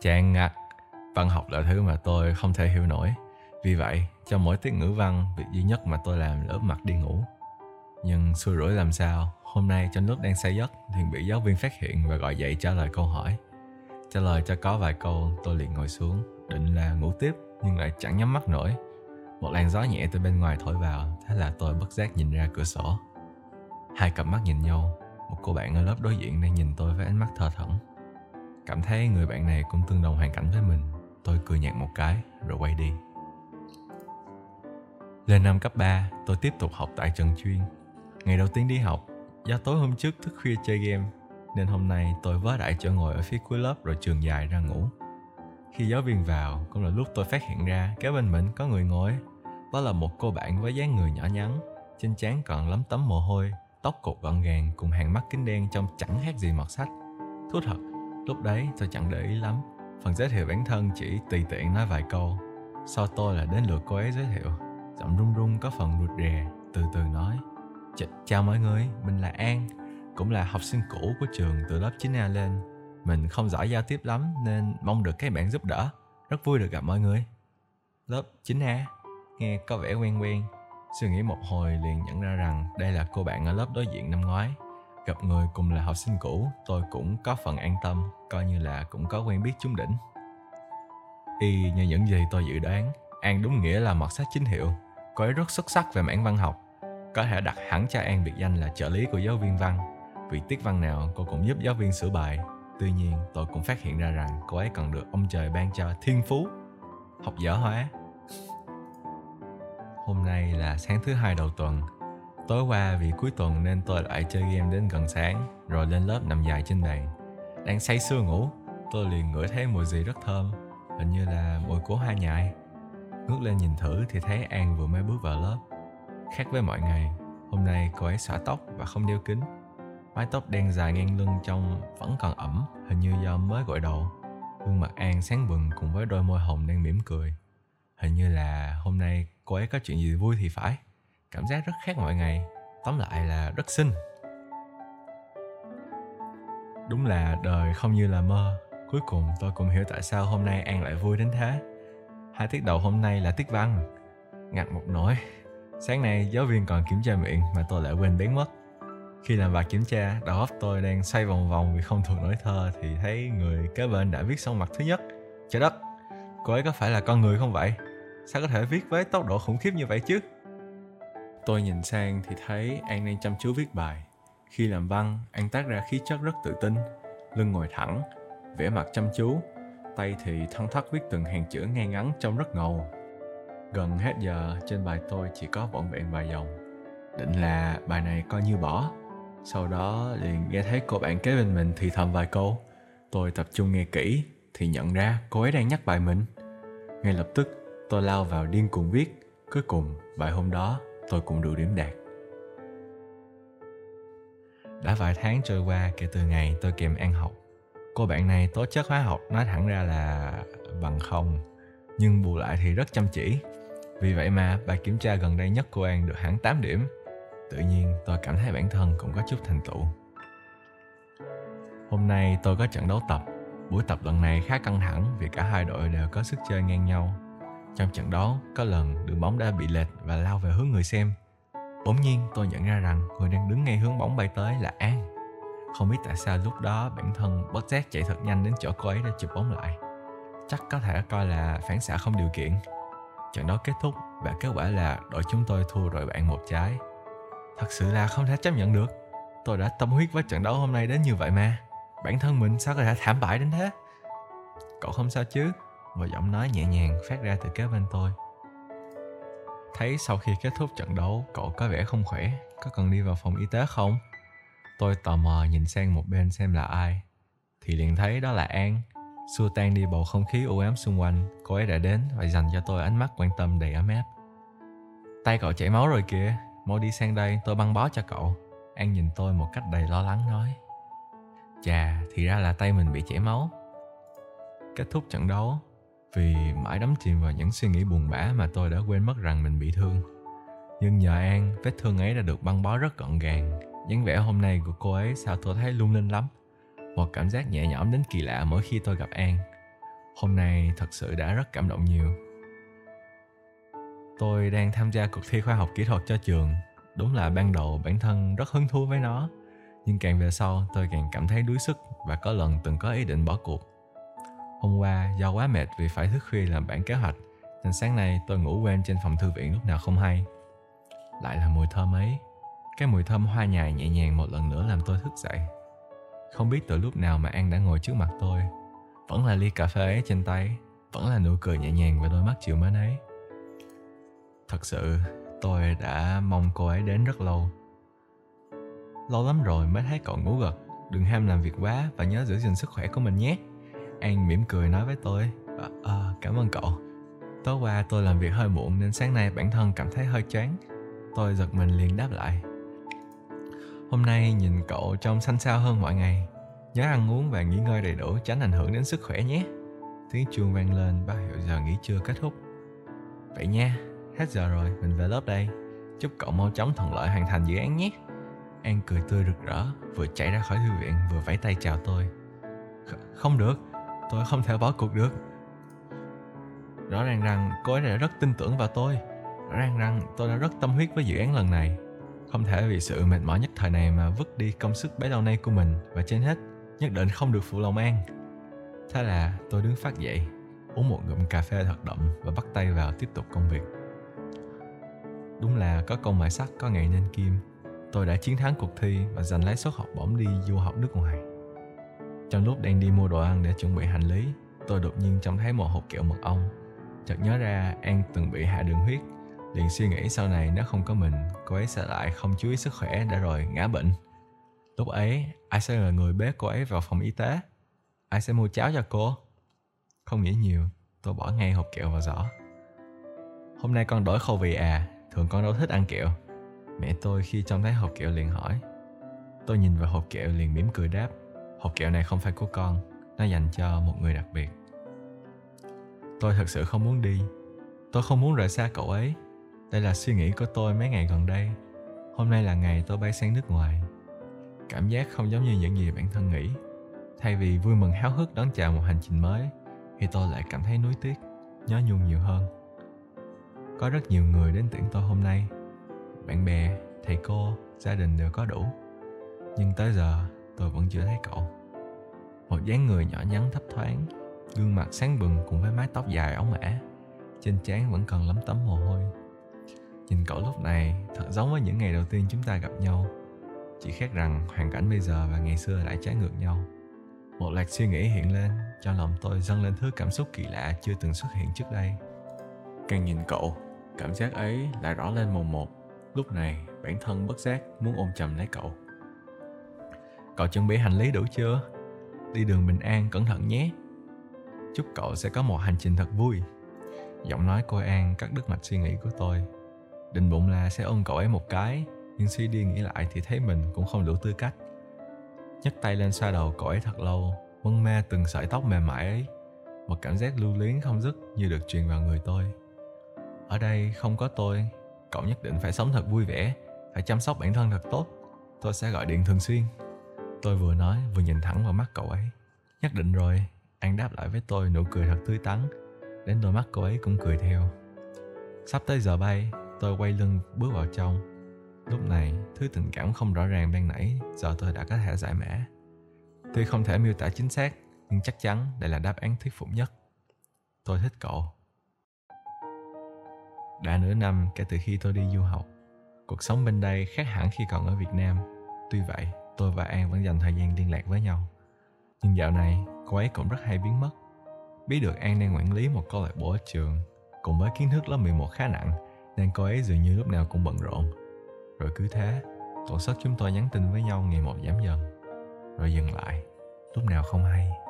Chán ngặt, văn học là thứ mà tôi không thể hiểu nổi. Vì vậy, trong mỗi tiết ngữ văn, việc duy nhất mà tôi làm là ướp mặt đi ngủ. Nhưng xui rủi làm sao, hôm nay trong lúc đang say giấc thì bị giáo viên phát hiện và gọi dậy trả lời câu hỏi. Trả lời cho có vài câu, tôi liền ngồi xuống, định là ngủ tiếp nhưng lại chẳng nhắm mắt nổi. Một làn gió nhẹ từ bên ngoài thổi vào, thế là tôi bất giác nhìn ra cửa sổ. Hai cặp mắt nhìn nhau, một cô bạn ở lớp đối diện đang nhìn tôi với ánh mắt thờ thẫn Cảm thấy người bạn này cũng tương đồng hoàn cảnh với mình, tôi cười nhạt một cái rồi quay đi. Lên năm cấp 3, tôi tiếp tục học tại Trần Chuyên. Ngày đầu tiên đi học, do tối hôm trước thức khuya chơi game, nên hôm nay tôi vớ đại chỗ ngồi ở phía cuối lớp rồi trường dài ra ngủ. Khi giáo viên vào, cũng là lúc tôi phát hiện ra kế bên mình có người ngồi. Đó là một cô bạn với dáng người nhỏ nhắn, trên trán còn lấm tấm mồ hôi, tóc cột gọn gàng cùng hàng mắt kính đen trông chẳng khác gì mọt sách. Thú thật, lúc đấy tôi chẳng để ý lắm. Phần giới thiệu bản thân chỉ tùy tiện nói vài câu. Sau tôi là đến lượt cô ấy giới thiệu. Giọng run run có phần rụt rè, từ từ nói. Chào mọi người, mình là An, cũng là học sinh cũ của trường từ lớp 9A lên. Mình không giỏi giao tiếp lắm nên mong được các bạn giúp đỡ. Rất vui được gặp mọi người. Lớp 9A, nghe có vẻ quen quen. Suy nghĩ một hồi liền nhận ra rằng đây là cô bạn ở lớp đối diện năm ngoái. Gặp người cùng là học sinh cũ, tôi cũng có phần an tâm, coi như là cũng có quen biết chúng đỉnh. Y như những gì tôi dự đoán, An đúng nghĩa là mọt sách chính hiệu. Cô ấy rất xuất sắc về mảng văn học. Có thể đặt hẳn cho An biệt danh là trợ lý của giáo viên văn. Vì tiết văn nào cô cũng giúp giáo viên sửa bài. Tuy nhiên tôi cũng phát hiện ra rằng cô ấy còn được ông trời ban cho thiên phú. Học dở hóa. Hôm nay là sáng thứ hai đầu tuần. Tối qua vì cuối tuần nên tôi lại chơi game đến gần sáng rồi lên lớp nằm dài trên bàn. Đang say sưa ngủ, tôi liền ngửi thấy mùi gì rất thơm, hình như là mùi của hoa nhài. Ngước lên nhìn thử thì thấy An vừa mới bước vào lớp. Khác với mọi ngày, hôm nay cô ấy xõa tóc và không đeo kính. Mái tóc đen dài ngang lưng trong vẫn còn ẩm, hình như do mới gội đầu. Gương mặt An sáng bừng cùng với đôi môi hồng đang mỉm cười. Hình như là hôm nay cô ấy có chuyện gì vui thì phải. Cảm giác rất khác mọi ngày, tóm lại là rất xinh. Đúng là đời không như là mơ. Cuối cùng tôi cũng hiểu tại sao hôm nay An lại vui đến thế. Hai tiết đầu hôm nay là tiết văn. Ngặt một nỗi. Sáng nay giáo viên còn kiểm tra miệng mà tôi lại quên biến mất. Khi làm bài kiểm tra, đầu óc tôi đang xoay vòng vòng vì không thuộc nổi thơ thì thấy người kế bên đã viết xong mặt thứ nhất. Trời đất, cô ấy có phải là con người không vậy? Sao có thể viết với tốc độ khủng khiếp như vậy chứ? Tôi nhìn sang thì thấy An đang chăm chú viết bài. Khi làm văn, An tác ra khí chất rất tự tin, lưng ngồi thẳng, vẻ mặt chăm chú, tay thì thăng thoát viết từng hàng chữ ngay ngắn trông rất ngầu. Gần hết giờ, trên bài tôi chỉ có vỏn vẹn vài dòng. Định là bài này coi như bỏ. Sau đó liền nghe thấy cô bạn kế bên mình thì thầm vài câu. Tôi tập trung nghe kỹ thì nhận ra cô ấy đang nhắc bài mình. Ngay lập tức tôi lao vào điên cuồng viết. Cuối cùng bài hôm đó tôi cũng đủ điểm đạt. Đã vài tháng trôi qua kể từ ngày tôi kèm An học. Cô bạn này tố chất hóa học nói thẳng ra là bằng không, nhưng bù lại thì rất chăm chỉ. Vì vậy mà bài kiểm tra gần đây nhất của An được hẳn 8 điểm. Tự nhiên tôi cảm thấy bản thân cũng có chút thành tựu. Hôm nay tôi có trận đấu tập. Buổi tập lần này khá căng thẳng vì cả hai đội đều có sức chơi ngang nhau. Trong trận đó, có lần đường bóng đã bị lệch và lao về hướng người xem. Bỗng nhiên, tôi nhận ra rằng người đang đứng ngay hướng bóng bay tới là An. Không biết tại sao lúc đó bản thân bất giác chạy thật nhanh đến chỗ cô ấy để chụp bóng lại. Chắc có thể coi là phản xạ không điều kiện. Trận đó kết thúc và kết quả là đội chúng tôi thua đội bạn một trái. Thật sự là không thể chấp nhận được. Tôi đã tâm huyết với trận đấu hôm nay đến như vậy mà. Bản thân mình sao có thể thảm bại đến thế? Cậu không sao chứ? Và giọng nói nhẹ nhàng phát ra từ kế bên tôi. Thấy sau khi kết thúc trận đấu, cậu có vẻ không khỏe. Có cần đi vào phòng y tế không? Tôi tò mò nhìn sang một bên xem là ai. Thì liền thấy đó là An. Xua tan đi bầu không khí u ám xung quanh, cô ấy đã đến và dành cho tôi ánh mắt quan tâm đầy ấm áp. Tay cậu chảy máu rồi kìa, mau đi sang đây tôi băng bó cho cậu. An nhìn tôi một cách đầy lo lắng nói. Chà, thì ra là tay mình bị chảy máu. Kết thúc trận đấu, vì mãi đắm chìm vào những suy nghĩ buồn bã mà tôi đã quên mất rằng mình bị thương. Nhưng nhờ An, vết thương ấy đã được băng bó rất gọn gàng. dáng vẻ hôm nay của cô ấy sao tôi thấy lung linh lắm. Một cảm giác nhẹ nhõm đến kỳ lạ mỗi khi tôi gặp An. Hôm nay thật sự đã rất cảm động nhiều. Tôi đang tham gia cuộc thi khoa học kỹ thuật cho trường. Đúng là ban đầu bản thân rất hứng thú với nó, nhưng càng về sau tôi càng cảm thấy đuối sức và có lần từng có ý định bỏ cuộc. Hôm qua do quá mệt vì phải thức khuya làm bản kế hoạch, nên sáng nay tôi ngủ quên trên phòng thư viện lúc nào không hay. Lại là mùi thơm ấy. Cái mùi thơm hoa nhài nhẹ nhàng một lần nữa làm tôi thức dậy. Không biết từ lúc nào mà An đã ngồi trước mặt tôi. Vẫn là ly cà phê ấy trên tay, vẫn là nụ cười nhẹ nhàng và đôi mắt chiều mến ấy. Thật sự, tôi đã mong cô ấy đến rất lâu. Lâu lắm rồi mới thấy cậu ngủ gật. Đừng ham làm việc quá và nhớ giữ gìn sức khỏe của mình nhé. An mỉm cười nói với tôi. À, à, cảm ơn cậu. Tối qua tôi làm việc hơi muộn nên sáng nay bản thân cảm thấy hơi chán. Tôi giật mình liền đáp lại. Hôm nay nhìn cậu trông xanh xao hơn mọi ngày. Nhớ ăn uống và nghỉ ngơi đầy đủ tránh ảnh hưởng đến sức khỏe nhé. Tiếng chuông vang lên báo hiệu giờ nghỉ trưa kết thúc. Vậy nha, hết giờ rồi, mình về lớp đây. Chúc cậu mau chóng thuận lợi hoàn thành dự án nhé. An cười tươi rực rỡ, vừa chạy ra khỏi thư viện vừa vẫy tay chào tôi. Không được, tôi không thể bỏ cuộc được. Rõ ràng rằng cô ấy đã rất tin tưởng vào tôi. Rõ ràng rằng tôi đã rất tâm huyết với dự án lần này. Không thể vì sự mệt mỏi nhất thời này mà vứt đi công sức bấy lâu nay của mình và trên hết, nhất định không được phụ lòng An. Thế là tôi đứng phát dậy, uống một ngụm cà phê thật đậm và bắt tay vào tiếp tục công việc. Đúng là có công mài sắt có ngày nên kim. Tôi đã chiến thắng cuộc thi và giành lấy suất học bổng đi du học nước ngoài. Trong lúc đang đi mua đồ ăn để chuẩn bị hành lý, tôi đột nhiên trông thấy một hộp kẹo mật ong. Chợt nhớ ra An từng bị hạ đường huyết, liền suy nghĩ sau này nếu không có mình, cô ấy sẽ lại không chú ý sức khỏe để rồi ngã bệnh. Lúc ấy, ai sẽ là người bế cô ấy vào phòng y tế? Ai sẽ mua cháo cho cô? Không nghĩ nhiều, tôi bỏ ngay hộp kẹo vào giỏ. Hôm nay con đổi khẩu vị à, thường con đâu thích ăn kẹo. Mẹ tôi khi trông thấy hộp kẹo liền hỏi. Tôi nhìn vào hộp kẹo liền mỉm cười đáp. Hộp kẹo này không phải của con, nó dành cho một người đặc biệt. Tôi thật sự không muốn đi. Tôi không muốn rời xa cậu ấy. Đây là suy nghĩ của tôi mấy ngày gần đây. Hôm nay là ngày tôi bay sang nước ngoài. Cảm giác không giống như những gì bản thân nghĩ. Thay vì vui mừng háo hức đón chào một hành trình mới, thì tôi lại cảm thấy nuối tiếc, nhớ nhung nhiều hơn. Có rất nhiều người đến tiễn tôi hôm nay. Bạn bè, thầy cô, gia đình đều có đủ. Nhưng tới giờ tôi vẫn chưa thấy cậu. Một dáng người nhỏ nhắn thấp thoáng, gương mặt sáng bừng cùng với mái tóc dài óng ả. Trên trán vẫn còn lấm tấm mồ hôi. Nhìn cậu lúc này thật giống với những ngày đầu tiên chúng ta gặp nhau. Chỉ khác rằng hoàn cảnh bây giờ và ngày xưa lại trái ngược nhau. Một loạt suy nghĩ hiện lên, cho lòng tôi dâng lên thứ cảm xúc kỳ lạ chưa từng xuất hiện trước đây. Càng nhìn cậu, cảm giác ấy lại rõ lên mồn một. Lúc này, bản thân bất giác muốn ôm chầm lấy cậu. Cậu chuẩn bị hành lý đủ chưa? Đi đường bình an, cẩn thận nhé. Chúc cậu sẽ có một hành trình thật vui. Giọng nói cô An cắt đứt mạch suy nghĩ của tôi. Định bụng là sẽ ôm cậu ấy một cái, nhưng suy đi nghĩ lại thì thấy mình cũng không đủ tư cách. nhấc tay lên xoa đầu cậu ấy thật lâu, mân me từng sợi tóc mềm mại ấy. Một cảm giác lưu luyến không dứt như được truyền vào người tôi. Ở đây không có tôi, cậu nhất định phải sống thật vui vẻ, phải chăm sóc bản thân thật tốt. Tôi sẽ gọi điện thường xuyên. Tôi vừa nói vừa nhìn thẳng vào mắt cậu ấy. Nhất định rồi, anh đáp lại với tôi nụ cười thật tươi tắn. Đến đôi mắt cô ấy cũng cười theo. Sắp tới giờ bay, tôi quay lưng bước vào trong. Lúc này, thứ tình cảm không rõ ràng ban nãy giờ tôi đã có thể giải mã. Tuy không thể miêu tả chính xác, nhưng chắc chắn đây là đáp án thuyết phục nhất. Tôi thích cậu. Đã nửa năm kể từ khi tôi đi du học. Cuộc sống bên đây khác hẳn khi còn ở Việt Nam. Tuy vậy, tôi và An vẫn dành thời gian liên lạc với nhau. Nhưng dạo này, cô ấy cũng rất hay biến mất. Biết được An đang quản lý một câu lạc bộ ở trường, cùng với kiến thức lớp 11 khá nặng, nên cô ấy dường như lúc nào cũng bận rộn. Rồi cứ thế, tổ suất chúng tôi nhắn tin với nhau ngày một giảm dần, rồi dừng lại, lúc nào không hay.